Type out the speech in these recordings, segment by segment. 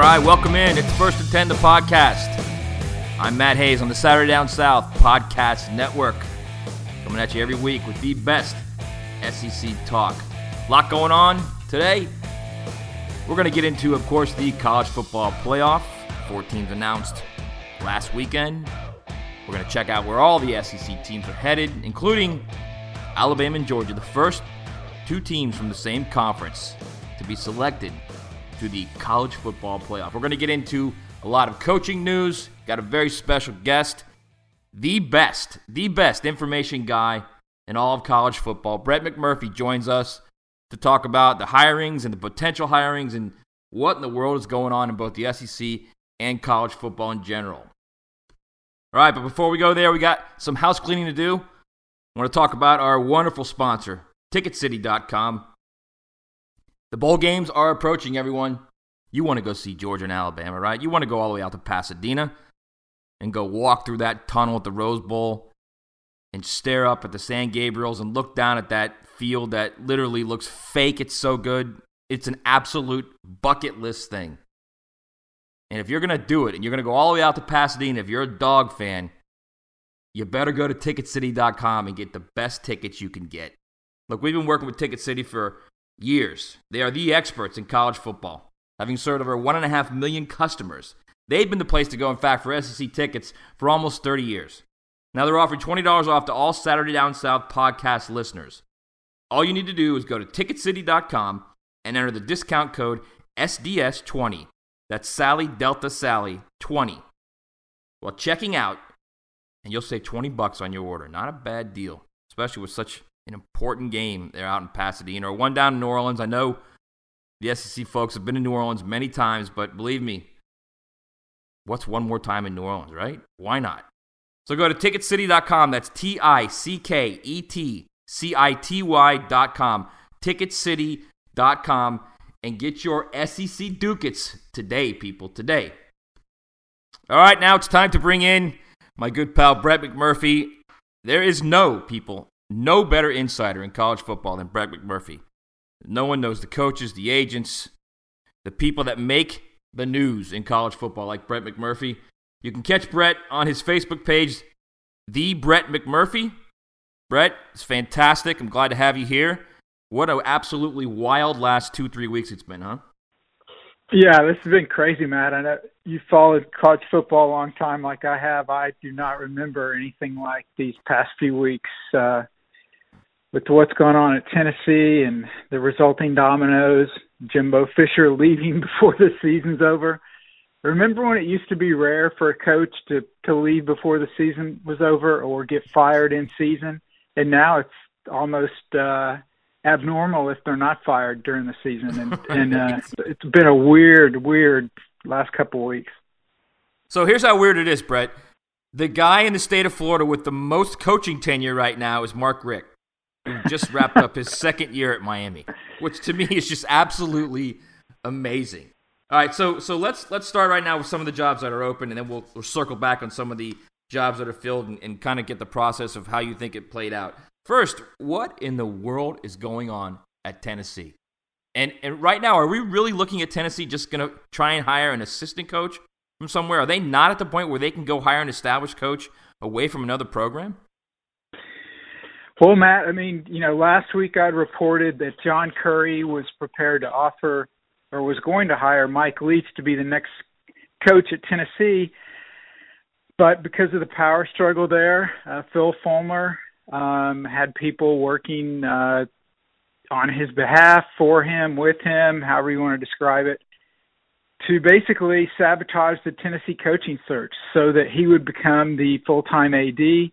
All right, welcome in. It's First and Ten, the podcast. I'm Matt Hayes on the Saturday Down South Podcast Network, coming at you every week with the best SEC talk. A lot going on today. We're going to get into, of course, the college football playoff. Four teams announced last weekend. We're going to check out where all the SEC teams are headed, including Alabama and Georgia, the first two teams from the same conference to be selected to the college football playoff. We're going to get into a lot of coaching news. Got a very special guest, the best, the best information guy in all of college football. Brett McMurphy joins us to talk about the hirings and the potential hirings and what in the world is going on in both the SEC and college football in general. All right, but before we go there, we got some house cleaning to do. I want to talk about our wonderful sponsor, Ticketcity.com. The bowl games are approaching, everyone. You want to go see Georgia and Alabama, right? You want to go all the way out to Pasadena and go walk through that tunnel at the Rose Bowl and stare up at the San Gabriels and look down at that field that literally looks fake. It's so good. It's an absolute bucket list thing. And if you're going to do it and you're going to go all the way out to Pasadena, if you're a dog fan, you better go to ticketcity.com and get the best tickets you can get. Look, we've been working with Ticket City for years. They are the experts in college football, having served over 1.5 million customers. They've been the place to go, in fact, for SEC tickets for almost 30 years. Now they're offering $20 off to all Saturday Down South podcast listeners. All you need to do is go to ticketcity.com and enter the discount code SDS20. That's Sally Delta Sally 20. While checking out, and you'll save 20 bucks on your order. Not a bad deal, especially with such an important game there out in Pasadena or one down in New Orleans. I know the SEC folks have been in New Orleans many times, but believe me, what's one more time in New Orleans, right? Why not? So go to ticketcity.com. That's T I C K E T C I T Y.com. Ticketcity.com and get your SEC Ducats today, people, today. All right, now it's time to bring in my good pal Brett McMurphy. There is no, people, no better insider in college football than Brett McMurphy. No one knows the coaches, the agents, the people that make the news in college football like Brett McMurphy. You can catch Brett on his Facebook page, The Brett McMurphy. Brett, it's fantastic. I'm glad to have you here. What an absolutely wild last two, three weeks it's been, huh? Yeah, this has been crazy, Matt. I know you followed college football a long time like I have. I do not remember anything like these past few weeks uh, with what's going on at Tennessee and the resulting dominoes, Jimbo Fisher leaving before the season's over. Remember when it used to be rare for a coach to to leave before the season was over or get fired in season, and now it's almost uh abnormal if they're not fired during the season, and and uh, it's been a weird, weird last couple of weeks. So here's how weird it is, Brett. The guy in the state of Florida with the most coaching tenure right now is Mark who just wrapped up his second year at Miami, which to me is just absolutely amazing. All right, so so let's let's start right now with some of the jobs that are open, and then we'll, we'll circle back on some of the jobs that are filled and, and kind of get the process of how you think it played out. First, what in the world is going on at Tennessee? And and right now, are we really looking at Tennessee just going to try and hire an assistant coach from somewhere? Are they not at the point where they can go hire an established coach away from another program? Well, Matt, I mean, you know, last week I reported that John Currie was prepared to offer or was going to hire Mike Leach to be the next coach at Tennessee. But because of the power struggle there, uh, Phil Fulmer um, had people working uh, on his behalf, for him, with him, however you want to describe it, to basically sabotage the Tennessee coaching search so that he would become the full time AD.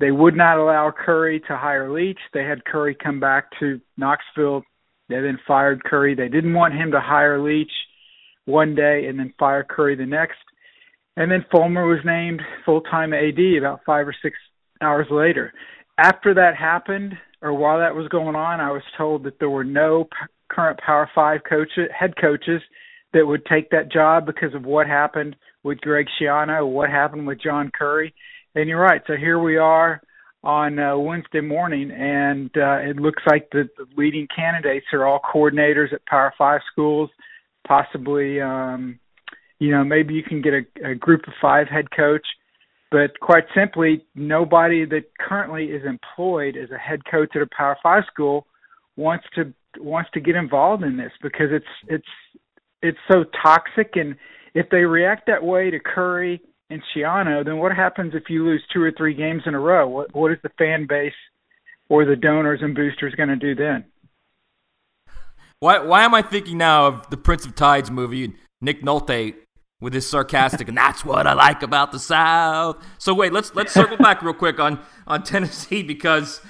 They would not allow Currie to hire Leach. They had Currie come back to Knoxville. They then fired Currie. They didn't want him to hire Leach one day and then fire Currie the next. And then Fulmer was named full time AD about five or six hours later after that happened, or while that was going on, I was told that there were no p- current Power Five coaches, head coaches, that would take that job because of what happened with Greg Schiano, what happened with John Currie. And you're right. So here we are on uh, Wednesday morning, and uh, it looks like the, the leading candidates are all coordinators at Power Five schools, possibly um, you know, maybe you can get a, a group of five head coach. But quite simply, nobody that currently is employed as a head coach at a Power Five school wants to wants to get involved in this because it's it's it's so toxic. And if they react that way to Currie and Schiano, then what happens if you lose two or three games in a row? What what is the fan base or the donors and boosters going to do then? Why why am I thinking now of the Prince of Tides movie? And Nick Nolte with his sarcastic, and that's what I like about the South. So wait, let's let's circle back real quick on on Tennessee because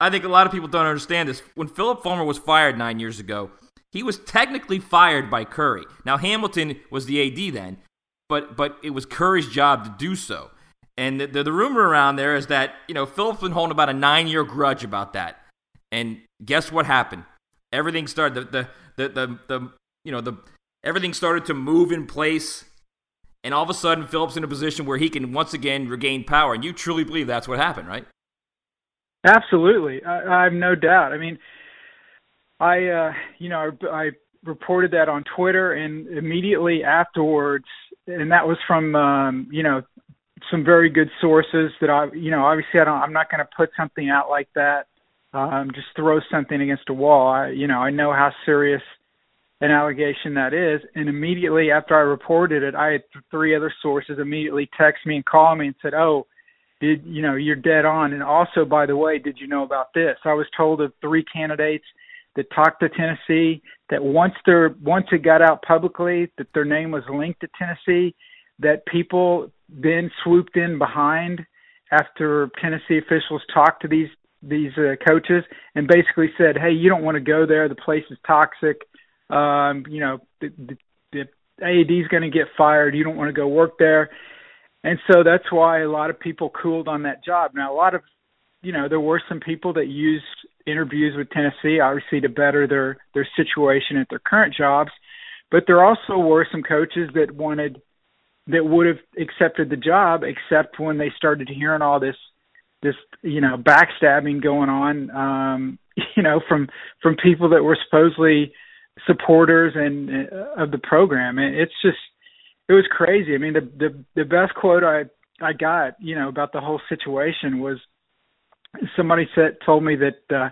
I think a lot of people don't understand this. When Phillip Fulmer was fired nine years ago, he was technically fired by Currie. Now Hamilton was the AD then, but but it was Currie's job to do so. And the, the, the rumor around there is that you know Phillip's been holding about a nine year grudge about that. And guess what happened? Everything started the the the the, the you know the everything started to move in place and all of a sudden Phillips in a position where he can once again regain power. And you truly believe that's what happened, right? Absolutely, I, I have no doubt. I mean, I uh, you know I, I reported that on Twitter, and immediately afterwards, and that was from um, you know some very good sources that I you know obviously I don't I'm not going to put something out like that. Um, just throw something against a wall. I you know I know how serious an allegation that is. And immediately after I reported it, I had three other sources immediately text me and call me and said, "Oh, did you know you're dead on?" And also, by the way, did you know about this? I was told of three candidates that talked to Tennessee that once their once it got out publicly that their name was linked to Tennessee, that people then swooped in behind after Tennessee officials talked to these these uh, coaches and basically said, "Hey, you don't want to go there. The place is toxic um, you know, the, the, the AD is going to get fired. You don't want to go work there. And so that's why a lot of people cooled on that job. Now, a lot of, you know, there were some people that used interviews with Tennessee, obviously, to better their their situation at their current jobs. But there also were some coaches that wanted that would have accepted the job, except when they started hearing all this this you know backstabbing going on, um, you know, from from people that were supposedly supporters and uh, of the program. And it's just it was crazy. I mean, the the the best quote I I got, you know, about the whole situation was somebody said told me that uh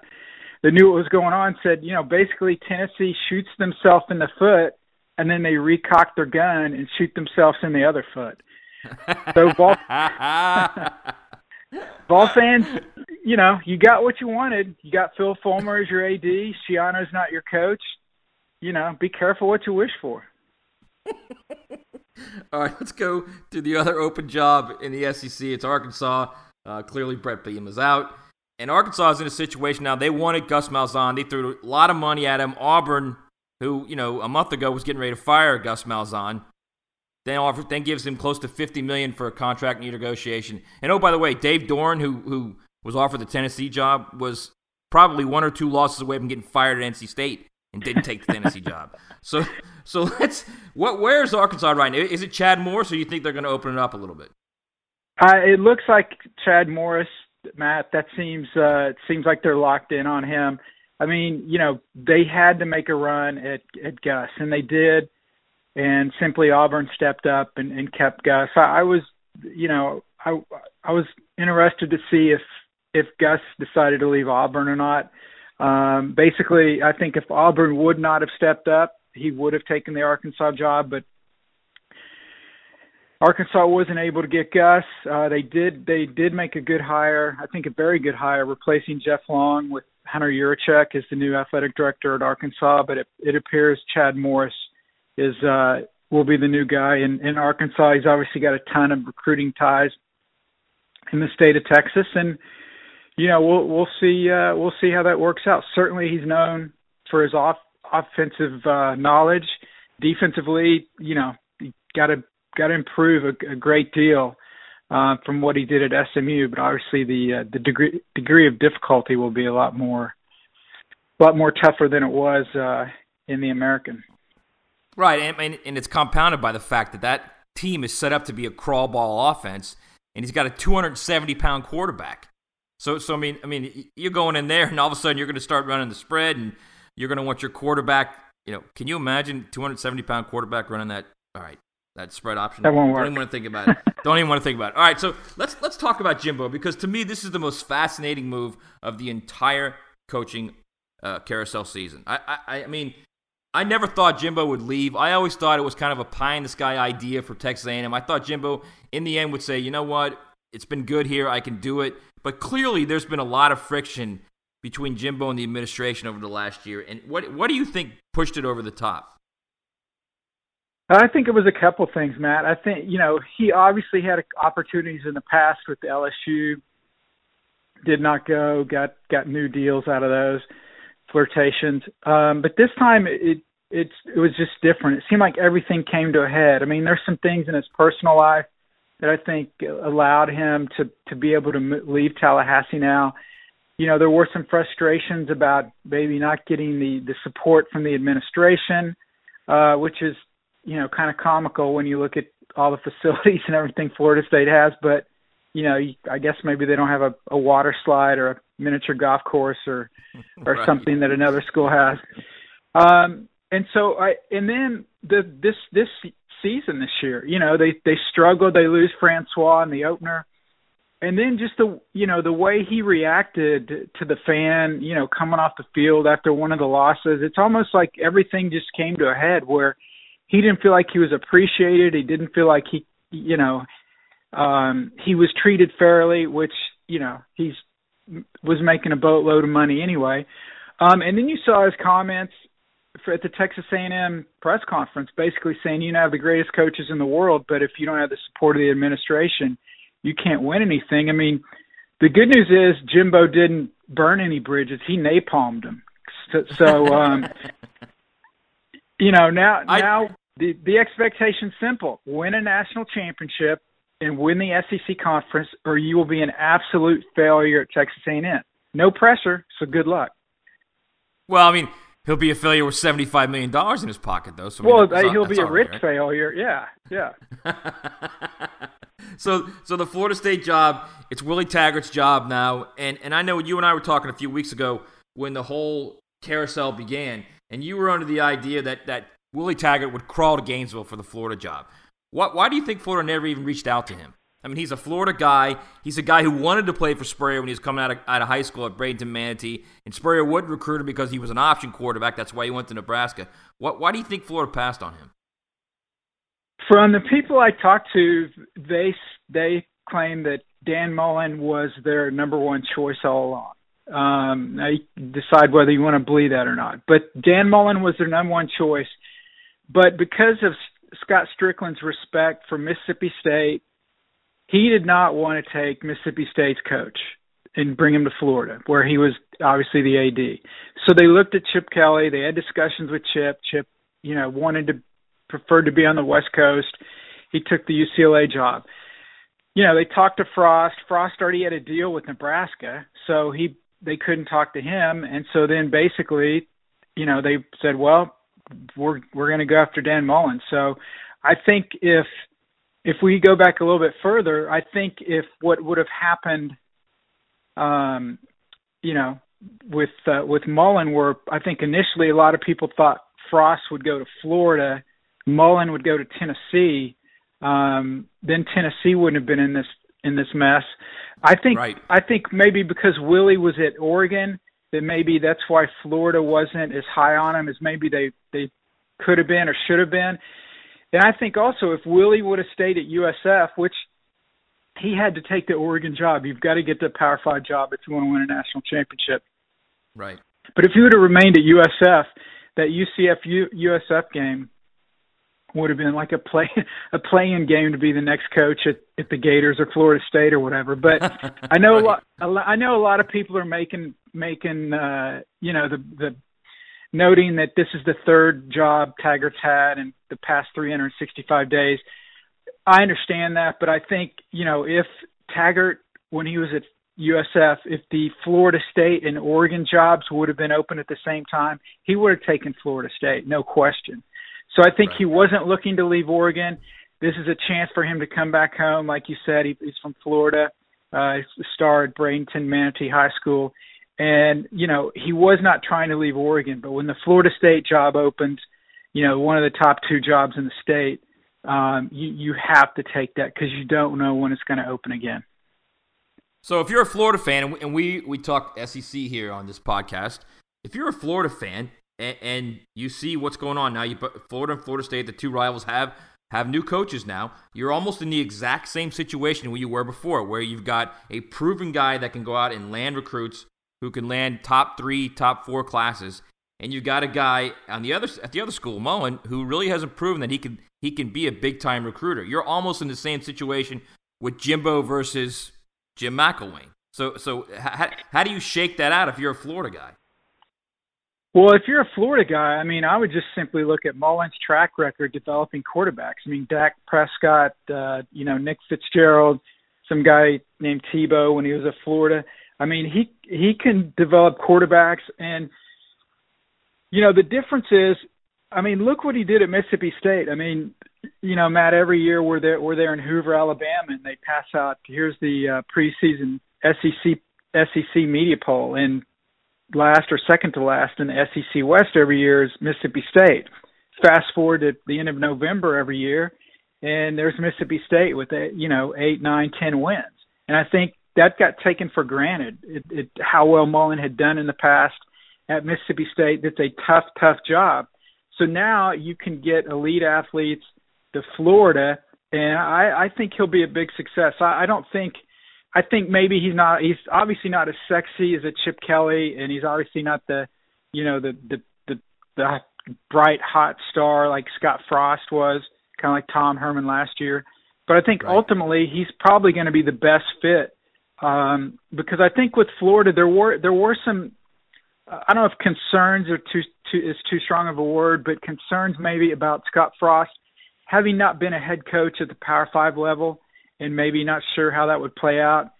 they knew what was going on said, you know, basically Tennessee shoots themselves in the foot and then they recock their gun and shoot themselves in the other foot. So Vol Vol fans, you know, you got what you wanted. You got Phil Fulmer as your AD. Schiano's not your coach you know, be careful what you wish for. All right, let's go to the other open job in the SEC. It's Arkansas. Uh, clearly, Bret Bielema is out. And Arkansas is in a situation now. They wanted Gus Malzahn. They threw a lot of money at him. Auburn, who, you know, a month ago was getting ready to fire Gus Malzahn, then, offer, then gives him close to 50 million for a contract negotiation. And oh, by the way, Dave Doeren, who, who was offered the Tennessee job, was probably one or two losses away from getting fired at NC State and didn't take the Tennessee job. So, so let's. What? Where's Arkansas right now? Is it Chad Morris, or you think they're going to open it up a little bit? Uh, it looks like Chad Morris, Matt. That seems uh, it seems like they're locked in on him. I mean, you know, they had to make a run at at Gus, and they did. And simply Auburn stepped up and, and kept Gus. I, I was, you know, I I was interested to see if if Gus decided to leave Auburn or not. Um, basically, I think if Auburn would not have stepped up, he would have taken the Arkansas job, but Arkansas wasn't able to get Gus. Uh, they did they did make a good hire, I think a very good hire, replacing Jeff Long with Hunter Yurachek as the new athletic director at Arkansas. But it, it appears Chad Morris is uh, will be the new guy in, in Arkansas. He's obviously got a ton of recruiting ties in the state of Texas, and you know, we'll we'll see uh, we'll see how that works out. Certainly, he's known for his off offensive uh, knowledge. Defensively, you know, got to got to improve a, a great deal uh, from what he did at SMU. But obviously, the uh, the degree degree of difficulty will be a lot more a lot more tougher than it was uh, in the American. Right, and, and it's compounded by the fact that that team is set up to be a crawl ball offense, and he's got a 270 pound quarterback. So, so I mean, I mean, you're going in there, and all of a sudden you're going to start running the spread, and you're going to want your quarterback. You know, can you imagine 270 pound quarterback running that? All right, That spread option. That won't work. Don't even want to think about it. Don't even want to think about it. All right, so let's let's talk about Jimbo because to me this is the most fascinating move of the entire coaching uh, carousel season. I, I I mean, I never thought Jimbo would leave. I always thought it was kind of a pie in the sky idea for Texas A&M. I thought Jimbo in the end would say, you know what, it's been good here, I can do it. But clearly, there's been a lot of friction between Jimbo and the administration over the last year. And what what do you think pushed it over the top? I think it was a couple things, Matt. I think you know he obviously had opportunities in the past with the LSU, did not go, got got new deals out of those flirtations. Um, but this time it it it was just different. It seemed like everything came to a head. I mean, there's some things in his personal life that I think allowed him to to be able to leave Tallahassee now. You know, there were some frustrations about maybe not getting the the support from the administration, uh, which is you know kind of comical when you look at all the facilities and everything Florida State has. But you know, I guess maybe they don't have a, a water slide or a miniature golf course or or right. something that another school has. Um, and so I and then the this this season this year, you know, they they struggled, they lose Francois in the opener. And then just the you know the way he reacted to the fan, you know, coming off the field after one of the losses, it's almost like everything just came to a head where he didn't feel like he was appreciated. He didn't feel like he, you know, um, he was treated fairly, which you know he's was making a boatload of money anyway. Um, and then you saw his comments for, at the Texas A&M press conference, basically saying you know have the greatest coaches in the world, but if you don't have the support of the administration, you can't win anything. I mean, the good news is Jimbo didn't burn any bridges; he napalmed them. So, so um, you know now now the the expectation's simple: win a national championship and win the SEC conference, or you will be an absolute failure at Texas A&M. No pressure, so good luck. Well, I mean, he'll be a failure with seventy-five million dollars in his pocket, though. So I mean, well, uh, he'll be a rich right? failure. Yeah, yeah. so, so the Florida State job, it's Willie Taggart's job now, and and I know you and I were talking a few weeks ago when the whole carousel began, and you were under the idea that that Willie Taggart would crawl to Gainesville for the Florida job. What, why do you think Florida never even reached out to him? I mean, he's a Florida guy. He's a guy who wanted to play for Spurrier when he was coming out of, out of high school at Bradenton Manatee. And Spurrier would recruit him because he was an option quarterback. That's why he went to Nebraska. What, why do you think Florida passed on him? From the people I talked to, they they claim that Dan Mullen was their number one choice all along. Um, you decide whether you want to believe that or not. But Dan Mullen was their number one choice. But because of Scott Stricklin's respect for Mississippi State, he did not want to take Mississippi State's coach and bring him to Florida, where he was obviously the AD. So they looked at Chip Kelly. They had discussions with Chip. Chip, you know, wanted to preferred to be on the West Coast. He took the UCLA job. You know, they talked to Frost. Frost already had a deal with Nebraska, so he they couldn't talk to him. And so then basically, you know, they said, well, we're we're going to go after Dan Mullen. So I think if if we go back a little bit further, I think if what would have happened, um, you know, with uh, with Mullen, were I think initially a lot of people thought Frost would go to Florida, Mullen would go to Tennessee, um, then Tennessee wouldn't have been in this in this mess. I think right. I think maybe because Willie was at Oregon, that maybe that's why Florida wasn't as high on him as maybe they they could have been or should have been. And I think also if Willie would have stayed at USF, which he had to take the Oregon job, you've got to get the Power Five job if you want to win a national championship. Right. But if he would have remained at USF, that UCF USF game would have been like a play a play-in game to be the next coach at, at the Gators or Florida State or whatever. But I know right. a lot. I know a lot of people are making making uh, you know the the noting that this is the third job Taggart's had in the past 365 days. I understand that, but I think you know if Taggart when he was at USF, if the Florida State and Oregon jobs would have been open at the same time, he would have taken Florida State, no question. So I think right. he wasn't looking to leave Oregon. This is a chance for him to come back home. Like you said, he, he's from Florida. Uh, he's a star at Bradenton Manatee High School. And, you know, he was not trying to leave Oregon, but when the Florida State job opened, you know, one of the top two jobs in the state, um, you you have to take that because you don't know when it's going to open again. So if you're a Florida fan, and we we talk SEC here on this podcast, if you're a Florida fan and, and you see what's going on now, you Florida and Florida State, the two rivals have have new coaches now. You're almost in the exact same situation where you were before, where you've got a proven guy that can go out and land recruits who can land top three, top four classes, and you've got a guy on the other at the other school, Mullen, who really hasn't proven that he can he can be a big time recruiter. You're almost in the same situation with Jimbo versus Jim McElwain. So so how, how do you shake that out if you're a Florida guy? Well, if you're a Florida guy, I mean, I would just simply look at Mullen's track record developing quarterbacks. I mean, Dak Prescott, uh, you know, Nick Fitzgerald, some guy named Tebow when he was at Florida. I mean, he he can develop quarterbacks, and you know, the difference is, I mean, look what he did at Mississippi State. I mean, you know, Matt, every year we're there we're there in Hoover, Alabama, and they pass out. Here's the uh, preseason SEC SEC media poll, and last or second to last in the SEC West every year is Mississippi State. Fast forward to the end of November every year, and there's Mississippi State with a, you know eight, nine, ten wins, and I think that got taken for granted. It, it, how well Mullen had done in the past at Mississippi State. That's a tough, tough job. So now you can get elite athletes to Florida, and I, I think he'll be a big success. I, I don't think. I think maybe he's not. He's obviously not as sexy as a Chip Kelly, and he's obviously not the, you know, the the the, the bright hot star like Scott Frost was, kind of like Tom Herman last year. But I think right. ultimately he's probably going to be the best fit um, because I think with Florida there were there were some I don't know if concerns are too, too is too strong of a word, but concerns maybe about Scott Frost having not been a head coach at the Power Five level and maybe not sure how that would play out.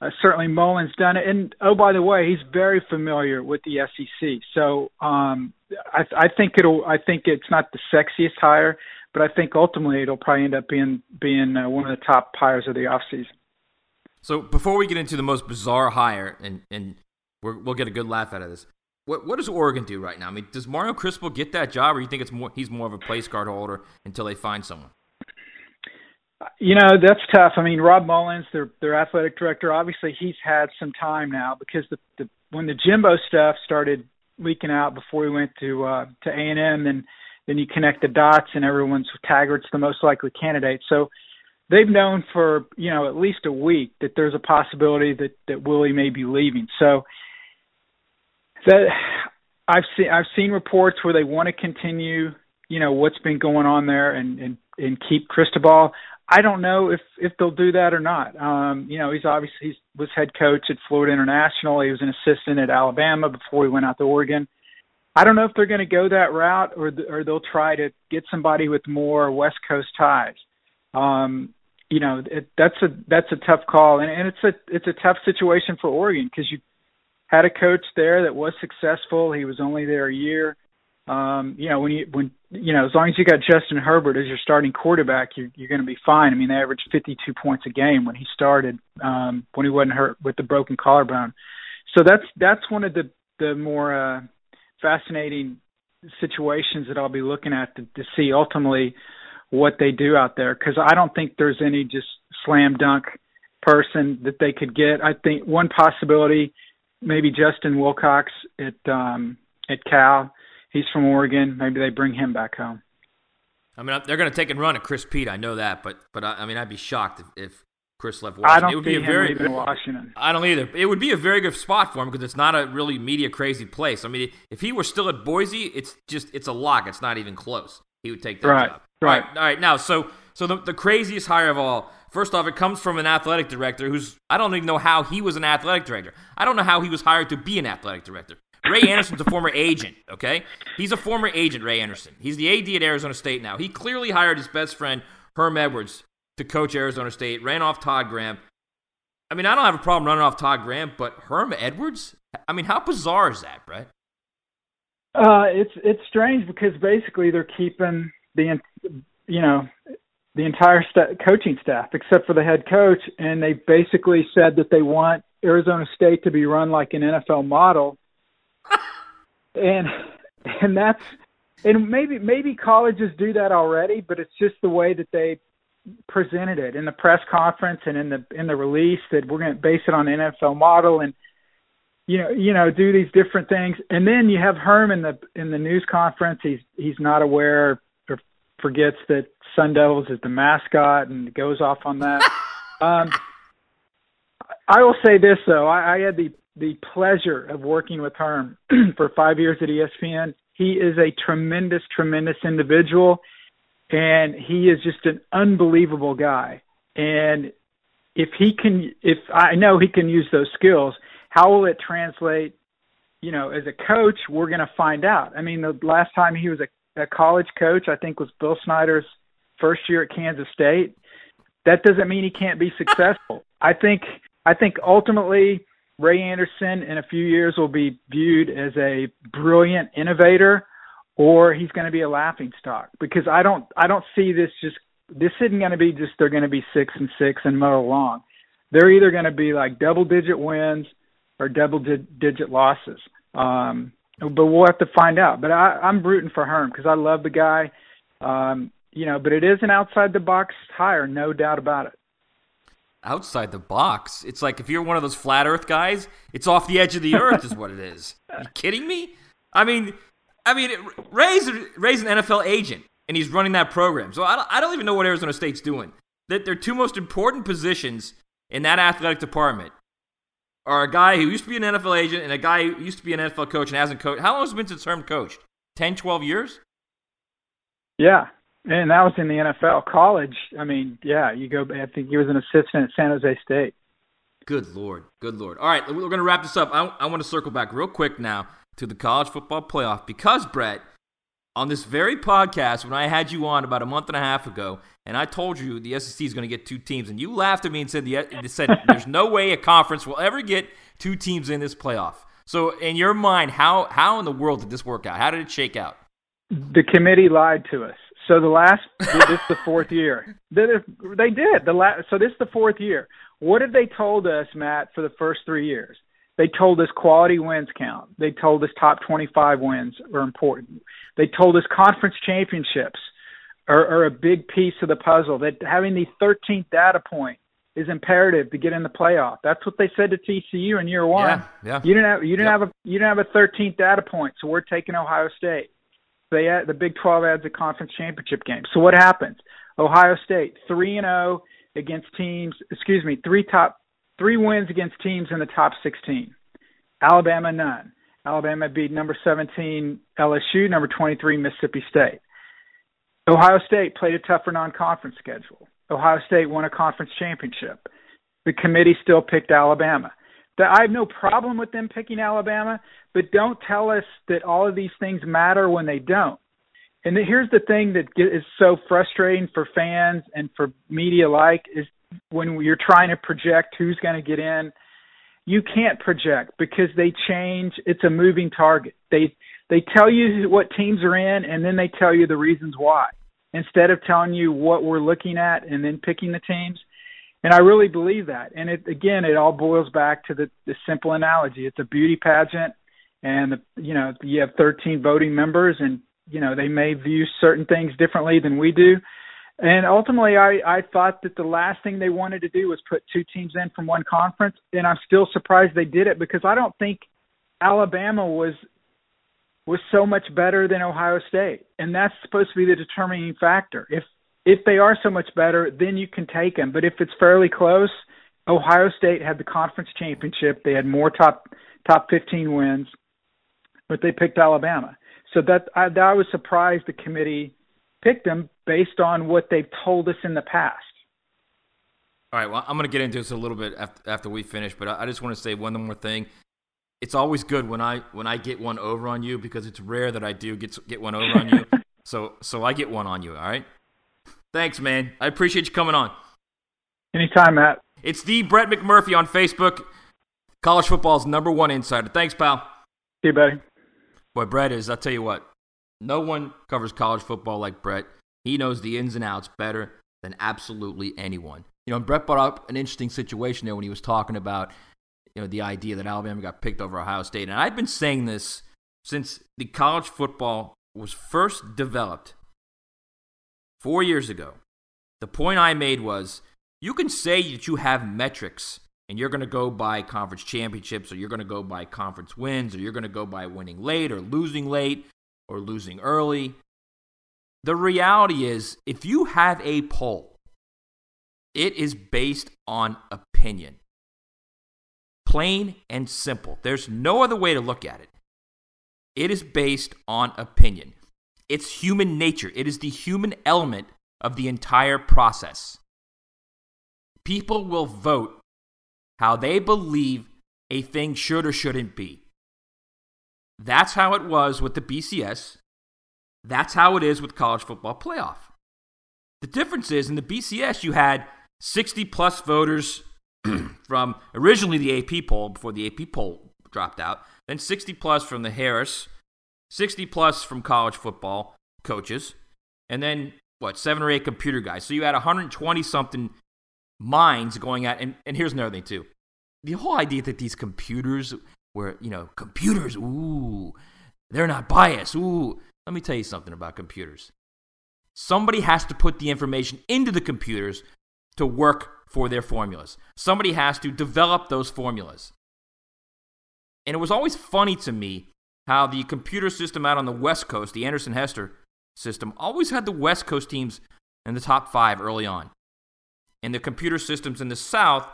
Uh, certainly Mullen's done it, and oh by the way, he's very familiar with the SEC. So um, I, I think it'll. I think it's not the sexiest hire, but I think ultimately it'll probably end up being being uh, one of the top hires of the offseason. So before we get into the most bizarre hire, and and we will get a good laugh out of this. What what does Oregon do right now? I mean, does Mario Cristobal get that job, or you think it's more he's more of a place card holder until they find someone? You know that's tough. I mean, Rob Mullens, their their athletic director, obviously he's had some time now because the, the when the Jimbo stuff started leaking out before we went to uh, to A and M, then then you connect the dots and everyone's Taggart's the most likely candidate. So they've known for you know at least a week that there's a possibility that that Willie may be leaving. So that I've seen I've seen reports where they want to continue, you know, what's been going on there and and and keep Cristobal. I don't know if if they'll do that or not. Um, you know, he's obviously he was head coach at Florida International. He was an assistant at Alabama before he went out to Oregon. I don't know if they're going to go that route or or they'll try to get somebody with more West Coast ties. Um, you know, it, that's a that's a tough call, and, and it's a it's a tough situation for Oregon because you had a coach there that was successful. He was only there a year. Um, you know, when you when you know, as long as you got Justin Herbert as your starting quarterback, you're you're going to be fine. I mean, they averaged 52 points a game when he started, um, when he wasn't hurt with the broken collarbone. So that's that's one of the the more uh, fascinating situations that I'll be looking at to, to see ultimately what they do out there because I don't think there's any just slam dunk person that they could get. I think one possibility maybe Justin Wilcox at um, at Cal. He's from Oregon. Maybe they bring him back home. I mean, they're going to take and run at Chris Peete. I know that, but but I, I mean, I'd be shocked if, if Chris left Washington. I don't it would be a very, leaving Washington. I don't either. It would be a very good spot for him because it's not a really media crazy place. I mean, if he were still at Boise, it's just it's a lock. It's not even close. He would take that right, job. Right. All right. All right. Now, so so the, the craziest hire of all. First off, it comes from an athletic director who's I don't even know how he was an athletic director. I don't know how he was hired to be an athletic director. Ray Anderson's a former agent, okay? He's a former agent, Ray Anderson. He's the AD at Arizona State now. He clearly hired his best friend, Herm Edwards, to coach Arizona State, ran off Todd Graham. I mean, I don't have a problem running off Todd Graham, but Herm Edwards? I mean, how bizarre is that, Brett? Uh, it's it's strange because basically they're keeping the you know the entire st- coaching staff except for the head coach, and they basically said that they want Arizona State to be run like an NFL model, and and that's and maybe maybe colleges do that already, but it's just the way that they presented it in the press conference and in the in the release that we're going to base it on the NFL model and you know you know do these different things. And then you have Herm in the in the news conference. He's he's not aware forgets that Sun Devils is the mascot and goes off on that um I will say this though I, I had the the pleasure of working with Herm for 5 years at ESPN he is a tremendous tremendous individual and he is just an unbelievable guy. And if he can, if I know he can use those skills, how will it translate? You know, as a coach, we're going to find out. I mean, the last time he was a, a college coach, I think was Bill Snyder's first year at Kansas State. That doesn't mean he can't be successful. I think I think ultimately Ray Anderson in a few years will be viewed as a brilliant innovator or he's going to be a laughing stock because I don't I don't see this just this isn't going to be just they're going to be six and six and mow along. They're either going to be like double digit wins or double digit losses. Um, but we'll have to find out. But I, I'm rooting for Herm because I love the guy. Um, you know, but it is an outside the box hire, no doubt about it. Outside the box? It's like if you're one of those flat Earth guys, it's off the edge of the earth, is what it is. Are you kidding me? I mean, I mean, Ray's, Ray's an NFL agent, and he's running that program. So I don't, I don't even know what Arizona State's doing. That their two most important positions in that athletic department are a guy who used to be an NFL agent and a guy who used to be an NFL coach and hasn't coached. How long has it been since Herm coached? 10, 12 years? Yeah. And that was in the NFL. College, I mean, yeah, you go, I think he was an assistant at San Jose State. Good Lord. Good Lord. All right, we're going to wrap this up. I, I want to circle back real quick now to the college football playoff because, Brett, on this very podcast, when I had you on about a month and a half ago, and I told you the SEC is going to get two teams, and you laughed at me and said, the, said there's no way a conference will ever get two teams in this playoff. So, in your mind, how, how in the world did this work out? How did it shake out? The committee lied to us. So the last, this is the fourth year. They did the last. So this is the fourth year. What have they told us, Matt, for the first three years? They told us quality wins count. They told us top 25 wins are important. They told us conference championships are, are a big piece of the puzzle. That having the 13th data point is imperative to get in the playoff. That's what they said to TCU in year one. Yeah, yeah. You didn't have you didn't have a you didn't have a 13th data point, so we're taking Ohio State. They had, the Big 12 adds a conference championship game. So what happens? Ohio State three and zero oh against teams. Excuse me, three top three wins against teams in the top 16. Alabama, none. Alabama beat number 17 LSU, number 23 Mississippi State. Ohio State played a tougher non-conference schedule. Ohio State won a conference championship. The committee still picked Alabama. I have no problem with them picking Alabama, but don't tell us that all of these things matter when they don't. And here's the thing that is so frustrating for fans and for media alike is when you're trying to project who's going to get in, you can't project because they change. It's a moving target. They they tell you what teams are in and then they tell you the reasons why instead of telling you what we're looking at and then picking the teams. And I really believe that. And it again, it all boils back to the, the simple analogy. It's a beauty pageant, and the, you know you have 13 voting members, and you know they may view certain things differently than we do. And ultimately, I, I thought that the last thing they wanted to do was put two teams in from one conference, and I'm still surprised they did it because I don't think Alabama was was so much better than Ohio State, and that's supposed to be the determining factor. If if they are so much better, then you can take them. But if it's fairly close, Ohio State had the conference championship. They had more top top 15 wins, but they picked Alabama. So that I, I was surprised the committee picked them based on what they've told us in the past. All right, well, I'm going to get into this a little bit after, after we finish, but I, I just want to say one more thing. It's always good when I when I get one over on you because it's rare that I do get get one over on you. so so I get one on you. All right. Thanks, man. I appreciate you coming on. Anytime, Matt. It's the Brett McMurphy on Facebook, college football's number one insider. Thanks, pal. See you, buddy. Boy, Brett is. I'll tell you what. No one covers college football like Brett. He knows the ins and outs better than absolutely anyone. You know, Brett brought up an interesting situation there when he was talking about, you know, the idea that Alabama got picked over Ohio State. And I've been saying this since the college football was first developed four years ago, the point I made was you can say that you have metrics and you're going to go by conference championships or you're going to go by conference wins or you're going to go by winning late or losing late or losing early. The reality is, if you have a poll, it is based on opinion. Plain and simple. There's no other way to look at it. It is based on opinion. It's human nature, it is the human element of the entire process. People will vote how they believe a thing should or shouldn't be. That's how it was with the BCS. That's how it is with college football playoff. The difference is in the BCS, you had 60 plus voters from originally the AP poll before the AP poll dropped out, then 60 plus from the Harris, 60 plus from college football coaches, and then what, seven or eight computer guys. So you had 120 something minds going at, and, and here's another thing too. The whole idea that these computers were, you know, computers, ooh, they're not biased. Ooh, let me tell you something about computers. Somebody has to put the information into the computers to work for their formulas. Somebody has to develop those formulas. And it was always funny to me how the computer system out on the West Coast, the Anderson Hester system, always had the West Coast teams in the top five early on. And the computer systems in the South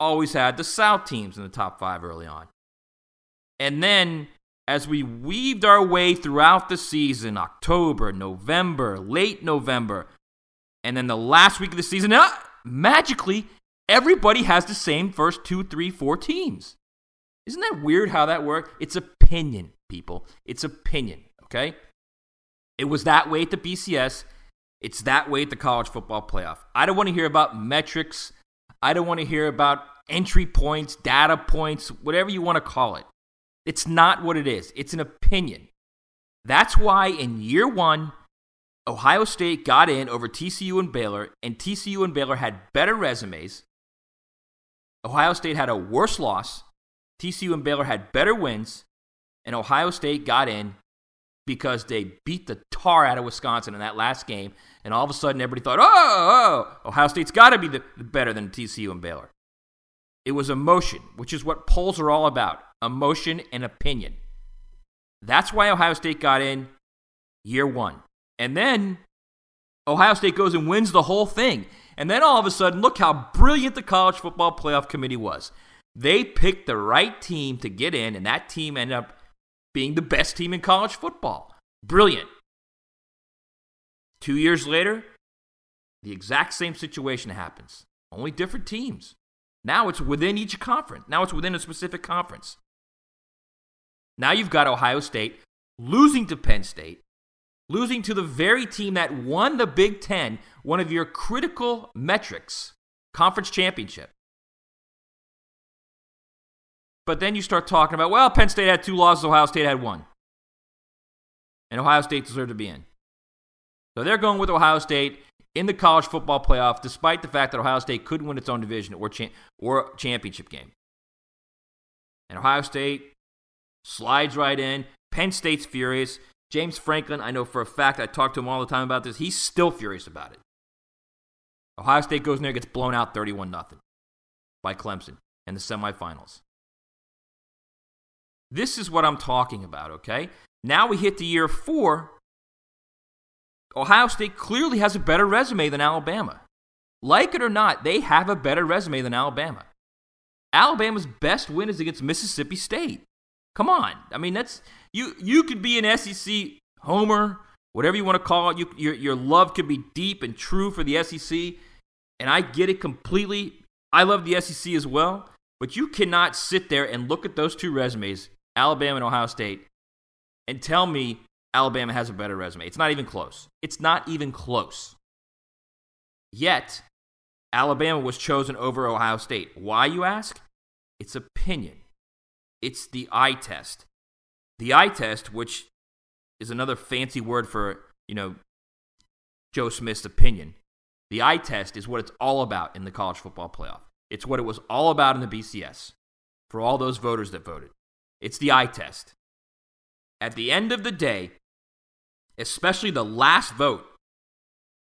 always had the South teams in the top five early on. And then as we weaved our way throughout the season October, November, late November, and then the last week of the season, uh, magically, everybody has the same first two, three, four teams. Isn't that weird how that works? It's opinion, people. It's opinion, okay? It was that way at the BCS. It's that way at the college football playoff. I don't want to hear about metrics. I don't want to hear about entry points, data points, whatever you want to call it. It's not what it is, it's an opinion. That's why in year one, Ohio State got in over TCU and Baylor, and TCU and Baylor had better resumes. Ohio State had a worse loss. TCU and Baylor had better wins, and Ohio State got in because they beat the tar out of Wisconsin in that last game, and all of a sudden everybody thought, oh, oh, oh Ohio State's got to be the, better than TCU and Baylor. It was emotion, which is what polls are all about emotion and opinion. That's why Ohio State got in year one. And then Ohio State goes and wins the whole thing. And then all of a sudden, look how brilliant the college football playoff committee was. They picked the right team to get in, and that team ended up being the best team in college football. Brilliant. Two years later, the exact same situation happens, only different teams. Now it's within each conference. Now it's within a specific conference. Now you've got Ohio State losing to Penn State, losing to the very team that won the Big Ten, one of your critical metrics, conference championship. But then you start talking about, well, Penn State had two losses, Ohio State had one. And Ohio State deserved to be in. So they're going with Ohio State in the college football playoff, despite the fact that Ohio State couldn't win its own division or, cha- or championship game. And Ohio State slides right in. Penn State's furious. James Franklin, I know for a fact, I talk to him all the time about this. He's still furious about it. Ohio State goes in there, gets blown out 31 0 by Clemson in the semifinals. This is what I'm talking about, okay? Now we hit the year four. Ohio State clearly has a better resume than Alabama. Like it or not, they have a better resume than Alabama. Alabama's best win is against Mississippi State. Come on. I mean, that's you you could be an SEC homer, whatever you want to call it. You, your your love could be deep and true for the SEC, and I get it completely. I love the SEC as well, but you cannot sit there and look at those two resumes, Alabama and Ohio State, and tell me Alabama has a better resume. It's not even close. It's not even close. Yet, Alabama was chosen over Ohio State. Why, you ask? It's opinion. It's the eye test. The eye test, which is another fancy word for, you know, Joe Smith's opinion. The eye test is what it's all about in the college football playoff. It's what it was all about in the BCS for all those voters that voted. It's the eye test. At the end of the day, especially the last vote,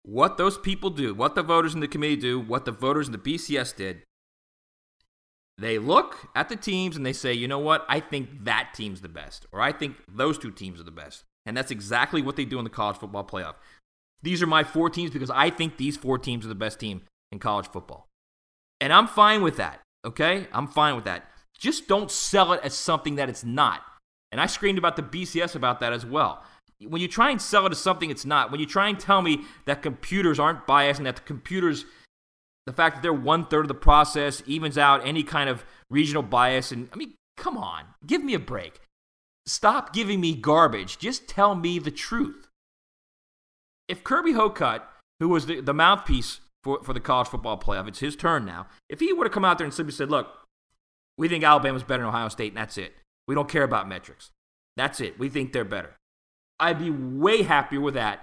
what those people do, what the voters in the committee do, what the voters in the BCS did, they look at the teams and they say, you know what? I think that team's the best, or I think those two teams are the best. And that's exactly what they do in the college football playoff. These are my four teams because I think these four teams are the best team in college football. And I'm fine with that, okay? I'm fine with that. Just don't sell it as something that it's not. And I screamed about the BCS about that as well. When you try and sell it as something it's not, when you try and tell me that computers aren't biased and that the computers the fact that they're one third of the process evens out any kind of regional bias. And I mean, come on, give me a break. Stop giving me garbage. Just tell me the truth. If Kirby Hocutt, who was the, the mouthpiece for, for the college football playoff, it's his turn now. If he would have come out there and simply said, look, we think Alabama's better than Ohio State, and that's it. We don't care about metrics. That's it. We think they're better. I'd be way happier with that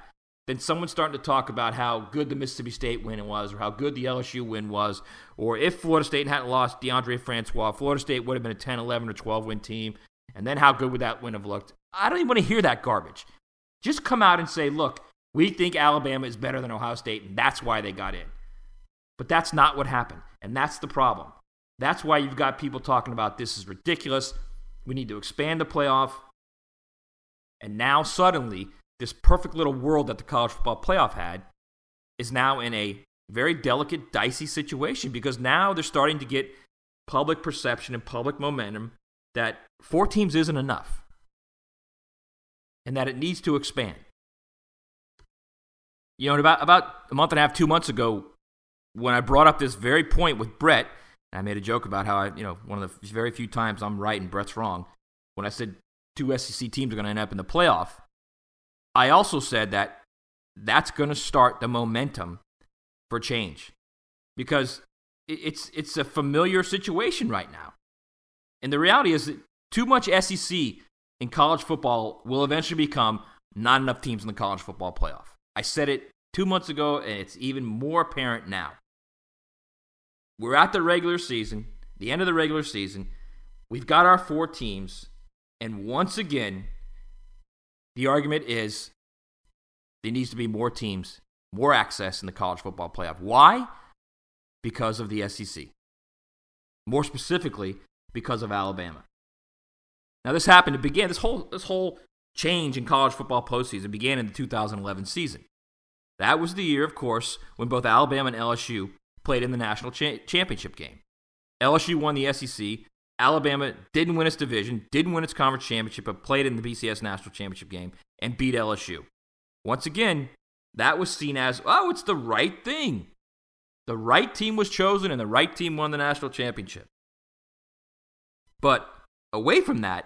then someone's starting to talk about how good the Mississippi State win was, or how good the LSU win was, or if Florida State hadn't lost Deondre Francois, Florida State would have been a 10, 11, or 12 win team, and then how good would that win have looked? I don't even want to hear that garbage. Just come out and say, look, we think Alabama is better than Ohio State, and that's why they got in. But that's not what happened, and that's the problem. That's why you've got people talking about this is ridiculous. We need to expand the playoff. And now suddenly this perfect little world that the college football playoff had is now in a very delicate, dicey situation because now they're starting to get public perception and public momentum that four teams isn't enough and that it needs to expand. You know, about, about a month and a half, two months ago, when I brought up this very point with Brett, I made a joke about how I, you know, one of the very few times I'm right and Brett's wrong. When I said two SEC teams are going to end up in the playoff, I also said that that's going to start the momentum for change because it's it's a familiar situation right now. And the reality is that too much SEC in college football will eventually become not enough teams in the college football playoff. I said it 2 months ago and it's even more apparent now. We're at the regular season, the end of the regular season. We've got our four teams and once again the argument is there needs to be more teams, more access in the college football playoff. Why? Because of the SEC. More specifically, because of Alabama. Now, this happened. It began this whole this whole change in college football postseason began in the 2011 season. That was the year, of course, when both Alabama and LSU played in the national cha- championship game. LSU won the SEC. Alabama didn't win its division, didn't win its conference championship, but played in the BCS national championship game and beat LSU. Once again, that was seen as, oh, it's the right thing. The right team was chosen and the right team won the national championship. But away from that,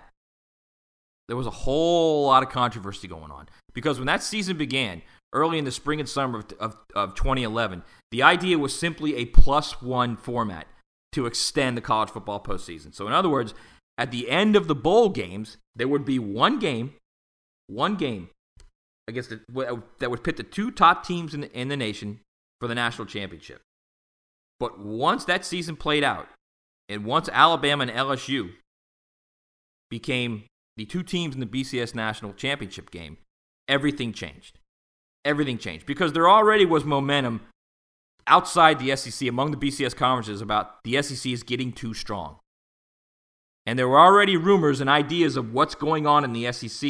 there was a whole lot of controversy going on. Because when that season began, early in the spring and summer of, of, of 2011, the idea was simply a plus one format to extend the college football postseason. So, in other words, at the end of the bowl games, there would be one game, one game against the, that would pit the two top teams in the, in the nation for the national championship. But once that season played out, and once Alabama and LSU became the two teams in the BCS national championship game, everything changed. Everything changed because there already was momentum outside the SEC among the BCS conferences about the SEC is getting too strong. And there were already rumors and ideas of what's going on in the SEC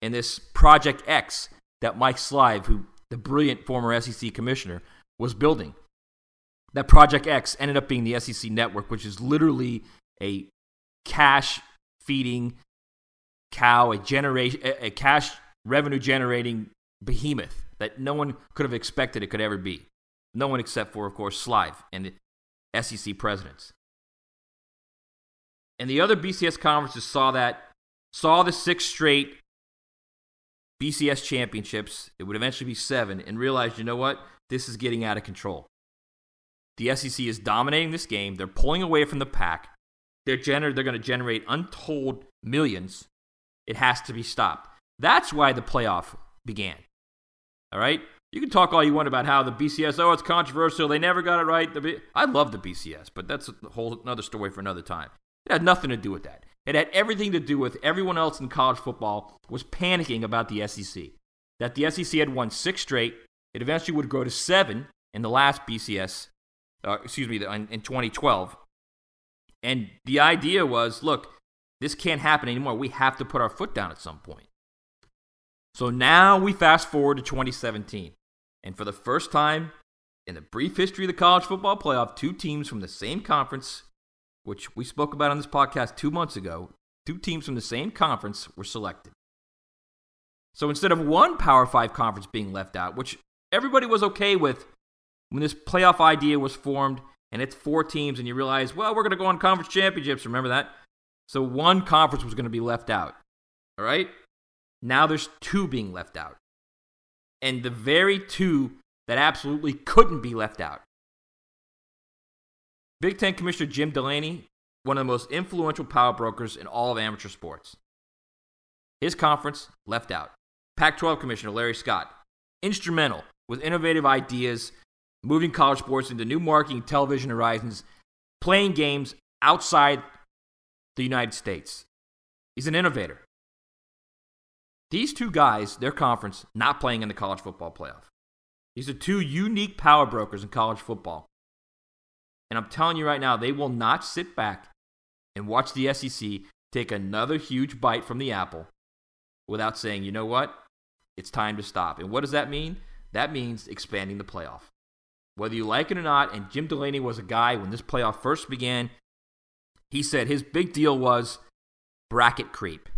in this Project X that Mike Slive, who the brilliant former SEC commissioner, was building. That Project X ended up being the SEC network, which is literally a cash feeding cow, a generation, a cash revenue generating behemoth that no one could have expected it could ever be. No one except for, of course, Slive and the SEC presidents. And the other BCS conferences saw that, saw the six straight BCS championships. It would eventually be seven, and realized, you know what? This is getting out of control. The SEC is dominating this game. They're pulling away from the pack. They're, gener- they're going to generate untold millions. It has to be stopped. That's why the playoff began. All right? You can talk all you want about how the BCS, oh, it's controversial. They never got it right. I love the BCS, but that's a whole another story for another time. It had nothing to do with that. It had everything to do with everyone else in college football was panicking about the SEC. that the SEC had won six straight. It eventually would grow to seven in the last BCS, uh, excuse me, in, in 2012. And the idea was look, this can't happen anymore. We have to put our foot down at some point. So now we fast forward to 2017. And for the first time in the brief history of the college football playoff, two teams from the same conference, which we spoke about on this podcast two months ago, two teams from the same conference were selected. So instead of one Power Five conference being left out, which everybody was okay with when this playoff idea was formed, and it's four teams, and you realize, well, we're going to go on conference championships. Remember that? So one conference was going to be left out. All right? Now there's two being left out. And the very two that absolutely couldn't be left out. Big Ten Commissioner Jim Delaney, one of the most influential power brokers in all of amateur sports. His conference left out. Pac 12 Commissioner Larry Scott, instrumental with innovative ideas, moving college sports into new marketing television horizons, playing games outside the United States. He's an innovator. These two guys, their conference, not playing in the college football playoff. These are two unique power brokers in college football. And I'm telling you right now, they will not sit back and watch the SEC take another huge bite from the apple without saying, you know what? It's time to stop. And what does that mean? That means expanding the playoff. Whether you like it or not, and Jim Delaney was a guy when this playoff first began, he said his big deal was bracket creep.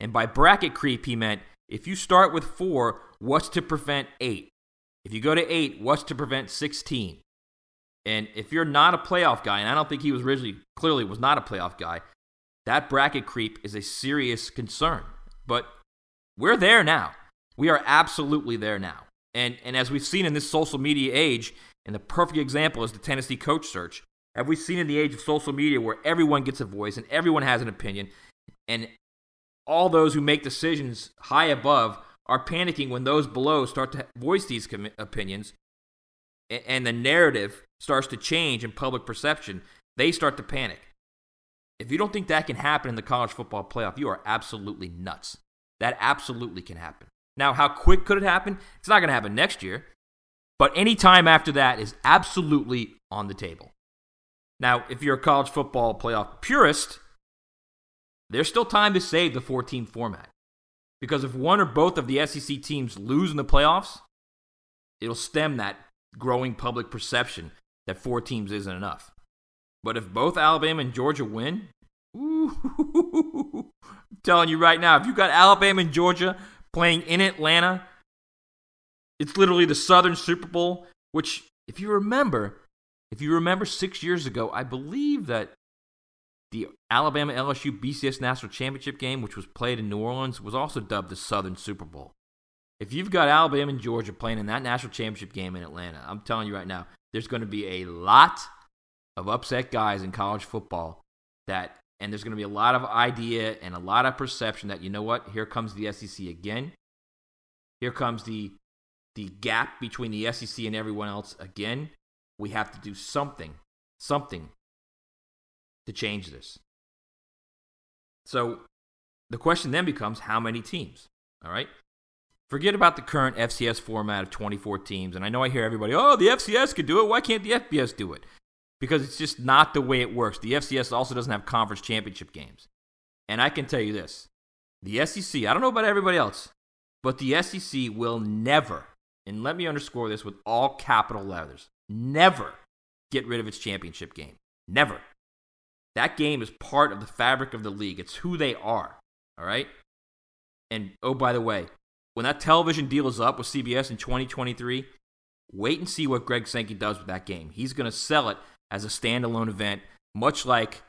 And by bracket creep, he meant if you start with four, what's to prevent eight? If you go to eight, what's to prevent 16? And if you're not a playoff guy, and I don't think he was originally, clearly was not a playoff guy, that bracket creep is a serious concern. But we're there now. We are absolutely there now. And, and as we've seen in this social media age, and the perfect example is the Tennessee coach search, have we seen in the age of social media where everyone gets a voice and everyone has an opinion, and all those who make decisions high above are panicking when those below start to voice these com- opinions, and the narrative starts to change in public perception, they start to panic. If you don't think that can happen in the college football playoff, you are absolutely nuts. That absolutely can happen. Now, how quick could it happen? It's not going to happen next year, but any time after that is absolutely on the table. Now, if you're a college football playoff purist, there's still time to save the four team format. Because if one or both of the SEC teams lose in the playoffs, it'll stem that growing public perception that four teams isn't enough. But if both Alabama and Georgia win, I'm telling you right now, if you got Alabama and Georgia playing in Atlanta, it's literally the Southern Super Bowl, which, if you remember, if you remember six years ago, I believe that the Alabama LSU BCS National Championship game, which was played in New Orleans, was also dubbed the Southern Super Bowl. If you've got Alabama and Georgia playing in that national championship game in Atlanta, I'm telling you right now, there's going to be a lot of upset guys in college football that, and there's going to be a lot of idea and a lot of perception that, you know what, here comes the SEC again. Here comes the the gap between the SEC and everyone else again. We have to do something, something to change this. So the question then becomes how many teams? All right. Forget about the current FCS format of 24 teams. And I know I hear everybody, oh, the FCS could do it. Why can't the FBS do it? Because it's just not the way it works. The FCS also doesn't have conference championship games. And I can tell you this the SEC, I don't know about everybody else, but the SEC will never, and let me underscore this with all capital letters, never get rid of its championship game. Never. That game is part of the fabric of the league. It's who they are. All right? And oh, by the way, when that television deal is up with CBS in 2023, wait and see what Greg Sankey does with that game. He's going to sell it as a standalone event, much like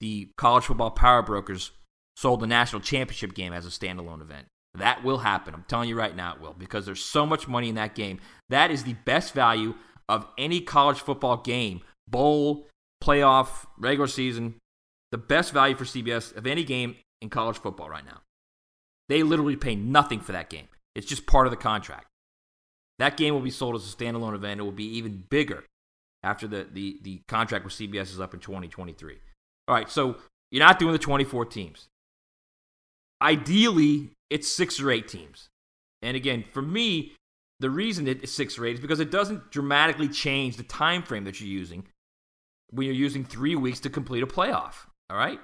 the college football power brokers sold the national championship game as a standalone event. That will happen. I'm telling you right now it will because there's so much money in that game. That is the best value of any college football game, bowl, playoff, regular season. The best value for CBS of any game in college football right now. They literally pay nothing for that game. It's just part of the contract. That game will be sold as a standalone event. It will be even bigger after the, the, the contract with CBS is up in 2023. All right, so you're not doing the 24 teams. Ideally, it's six or eight teams. And again, for me, the reason it's six or eight is because it doesn't dramatically change the time frame that you're using when you're using three weeks to complete a playoff. All right?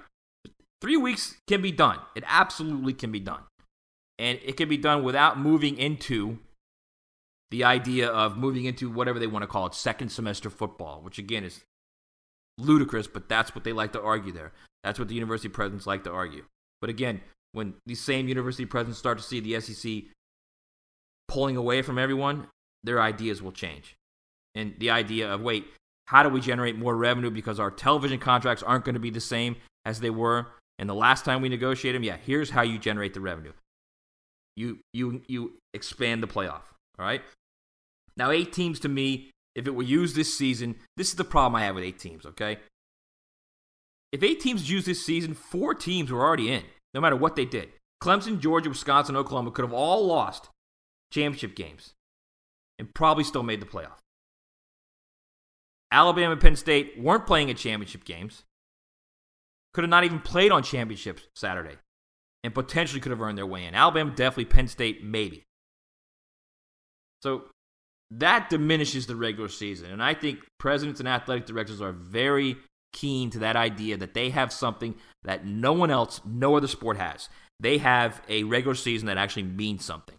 Three weeks can be done. It absolutely can be done. And it can be done without moving into the idea of moving into whatever they want to call it, second semester football, which again is ludicrous, but that's what they like to argue there. That's what the university presidents like to argue. But again, when these same university presidents start to see the SEC pulling away from everyone, their ideas will change. And the idea of, wait, how do we generate more revenue because our television contracts aren't going to be the same as they were and the last time we negotiated them? Yeah, here's how you generate the revenue. You you you expand the playoff, all right? Now, 8 teams to me, if it were used this season, this is the problem I have with 8 teams, okay? If 8 teams used this season, 4 teams were already in, no matter what they did. Clemson, Georgia, Wisconsin, Oklahoma could have all lost championship games and probably still made the playoff. Alabama and Penn State weren't playing in championship games, could have not even played on championships Saturday, and potentially could have earned their way in. Alabama, definitely. Penn State, maybe. So that diminishes the regular season. And I think presidents and athletic directors are very keen to that idea that they have something that no one else, no other sport has. They have a regular season that actually means something.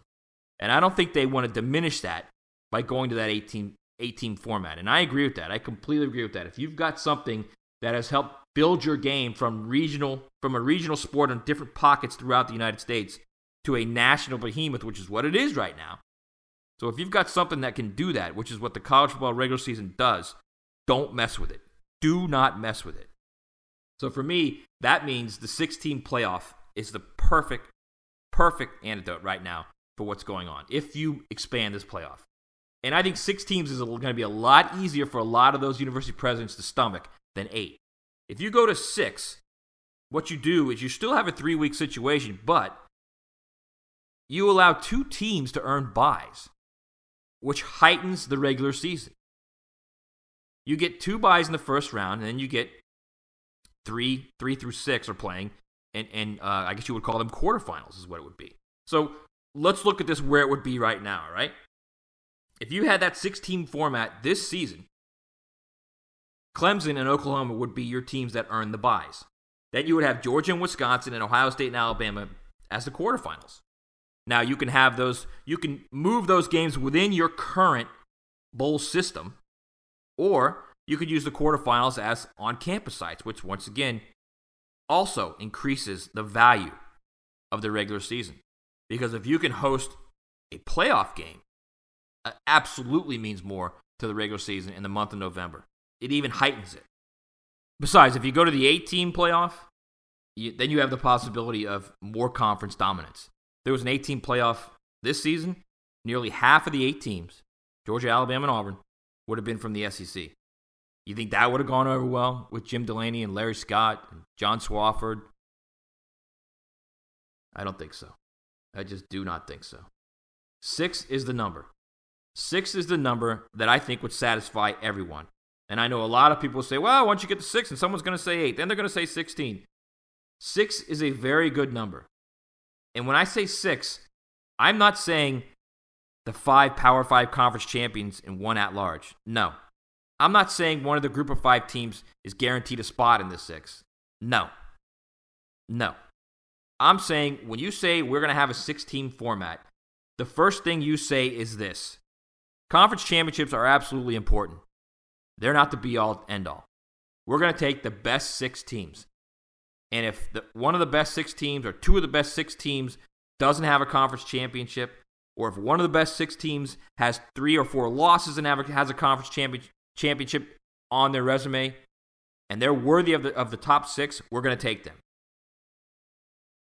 And I don't think they want to diminish that by going to that 18, 18 format. And I agree with that. I completely agree with that. If you've got something that has helped build your game from regional from a regional sport in different pockets throughout the United States to a national behemoth, which is what it is right now. So if you've got something that can do that, which is what the college football regular season does, don't mess with it. Do not mess with it. So for me, that means the 16 playoff is the perfect, perfect antidote right now for what's going on if you expand this playoff. And I think six teams is going to be a lot easier for a lot of those university presidents to stomach than eight. If you go to six, what you do is you still have a three week situation, but you allow two teams to earn buys, which heightens the regular season. You get two buys in the first round, and then you get three, three through six are playing, and and uh, I guess you would call them quarterfinals is what it would be. So let's look at this where it would be right now, right? If you had that six team format this season, Clemson and Oklahoma would be your teams that earn the buys. Then you would have Georgia and Wisconsin and Ohio State and Alabama as the quarterfinals. Now you can have those, you can move those games within your current bowl system, or you could use the quarterfinals as on campus sites, which once again also increases the value of the regular season. Because if you can host a playoff game, Uh, absolutely means more to the regular season in the month of November. It even heightens it. Besides, if you go to the eight team playoff, you, then you have the possibility of more conference dominance. There was an 18 playoff this season. Nearly half of the eight teams, Georgia, Alabama, and Auburn, would have been from the SEC. You think that would have gone over well with Jim Delaney and Larry Scott and John Swofford? I don't think so. I just do not think so. Six is the number. Six is the number that I think would satisfy everyone. And I know a lot of people say, well, once you get to six, and someone's going to say eight, then they're going to say 16. Six is a very good number. And when I say six, I'm not saying the five Power Five conference champions and one at large. No. I'm not saying one of the group of five teams is guaranteed a spot in the six. No. No. I'm saying when you say we're going to have a six team format, the first thing you say is this Conference championships are absolutely important. They're not the be all end all. We're going to take the best six teams. And if the, one of the best six teams or two of the best six teams doesn't have a conference championship, or if one of the best six teams has three or four losses and has a conference champion, championship on their resume, and they're worthy of the, of the top six, we're going to take them.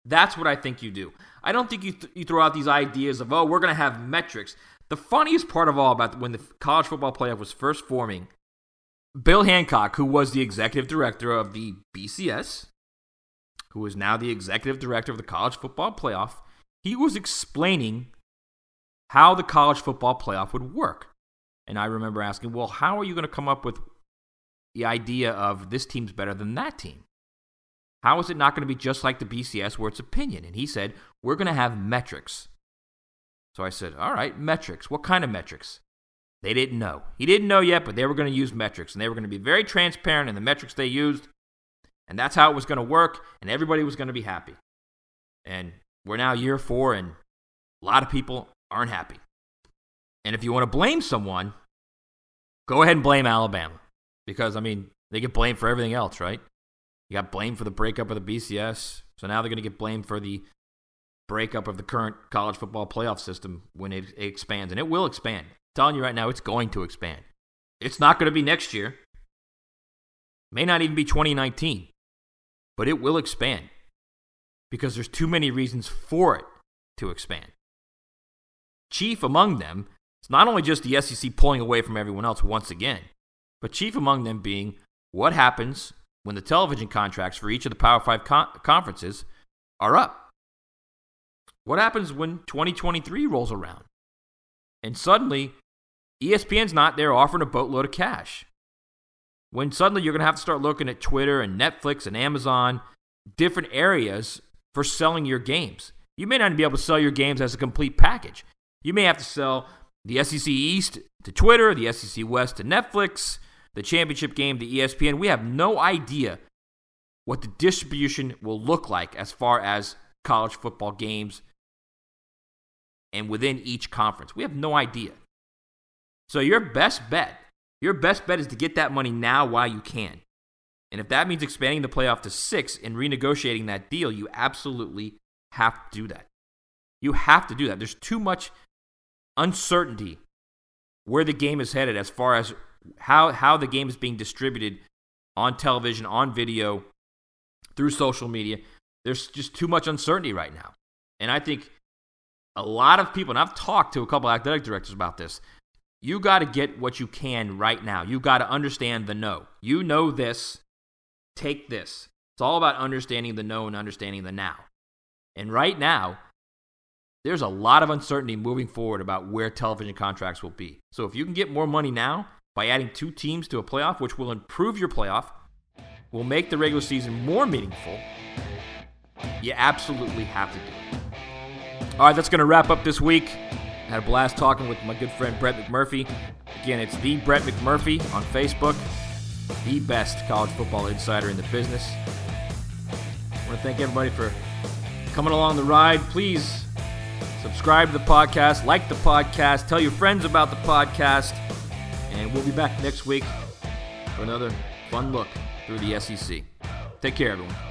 That's what I think you do. I don't think you, th- you throw out these ideas of, oh, we're going to have metrics. The funniest part of all about when the college football playoff was first forming, Bill Hancock, who was the executive director of the BCS, who is now the executive director of the college football playoff, he was explaining how the college football playoff would work. And I remember asking, well, how are you going to come up with the idea of this team's better than that team? How is it not going to be just like the BCS where it's opinion? And he said, we're going to have metrics. So I said, All right, metrics. What kind of metrics? They didn't know. He didn't know yet, but they were going to use metrics, and they were going to be very transparent in the metrics they used. And that's how it was going to work, and everybody was going to be happy. And we're now year four, and a lot of people aren't happy. And if you want to blame someone, go ahead and blame Alabama. Because, I mean, they get blamed for everything else, right? You got blamed for the breakup of the BCS. So now they're going to get blamed for the breakup of the current college football playoff system when it, expands. And it will expand. I'm telling you right now, it's going to expand. It's not going to be next year. May not even be 2019. But it will expand because there's too many reasons for it to expand. Chief among them is not only just the SEC pulling away from everyone else once again, but chief among them being what happens when the television contracts for each of the Power Five con- conferences are up. What happens when 2023 rolls around? And suddenly, ESPN's not there offering a boatload of cash. When suddenly you're going to have to start looking at Twitter and Netflix and Amazon, different areas for selling your games. You may not be able to sell your games as a complete package. You may have to sell the SEC East to Twitter, the SEC West to Netflix, the championship game to ESPN. We have no idea what the distribution will look like as far as college football games and within each conference. We have no idea. So your best bet, your best bet is to get that money now while you can. And if that means expanding the playoff to six and renegotiating that deal, you absolutely have to do that. You have to do that. There's too much uncertainty where the game is headed as far as how, how the game is being distributed on television, on video, through social media. There's just too much uncertainty right now. And I think a lot of people, and I've talked to a couple athletic directors about this, you got to get what you can right now. You got to understand the no. You know this, take this. It's all about understanding the no and understanding the now. And right now, there's a lot of uncertainty moving forward about where television contracts will be. So if you can get more money now by adding two teams to a playoff, which will improve your playoff, will make the regular season more meaningful, you absolutely have to do it. All right, that's going to wrap up this week. I had a blast talking with my good friend Brett McMurphy. Again, it's the Brett McMurphy on Facebook, the best college football insider in the business. I want to thank everybody for coming along the ride. Please subscribe to the podcast, like the podcast, tell your friends about the podcast, and we'll be back next week for another fun look through the SEC. Take care, everyone.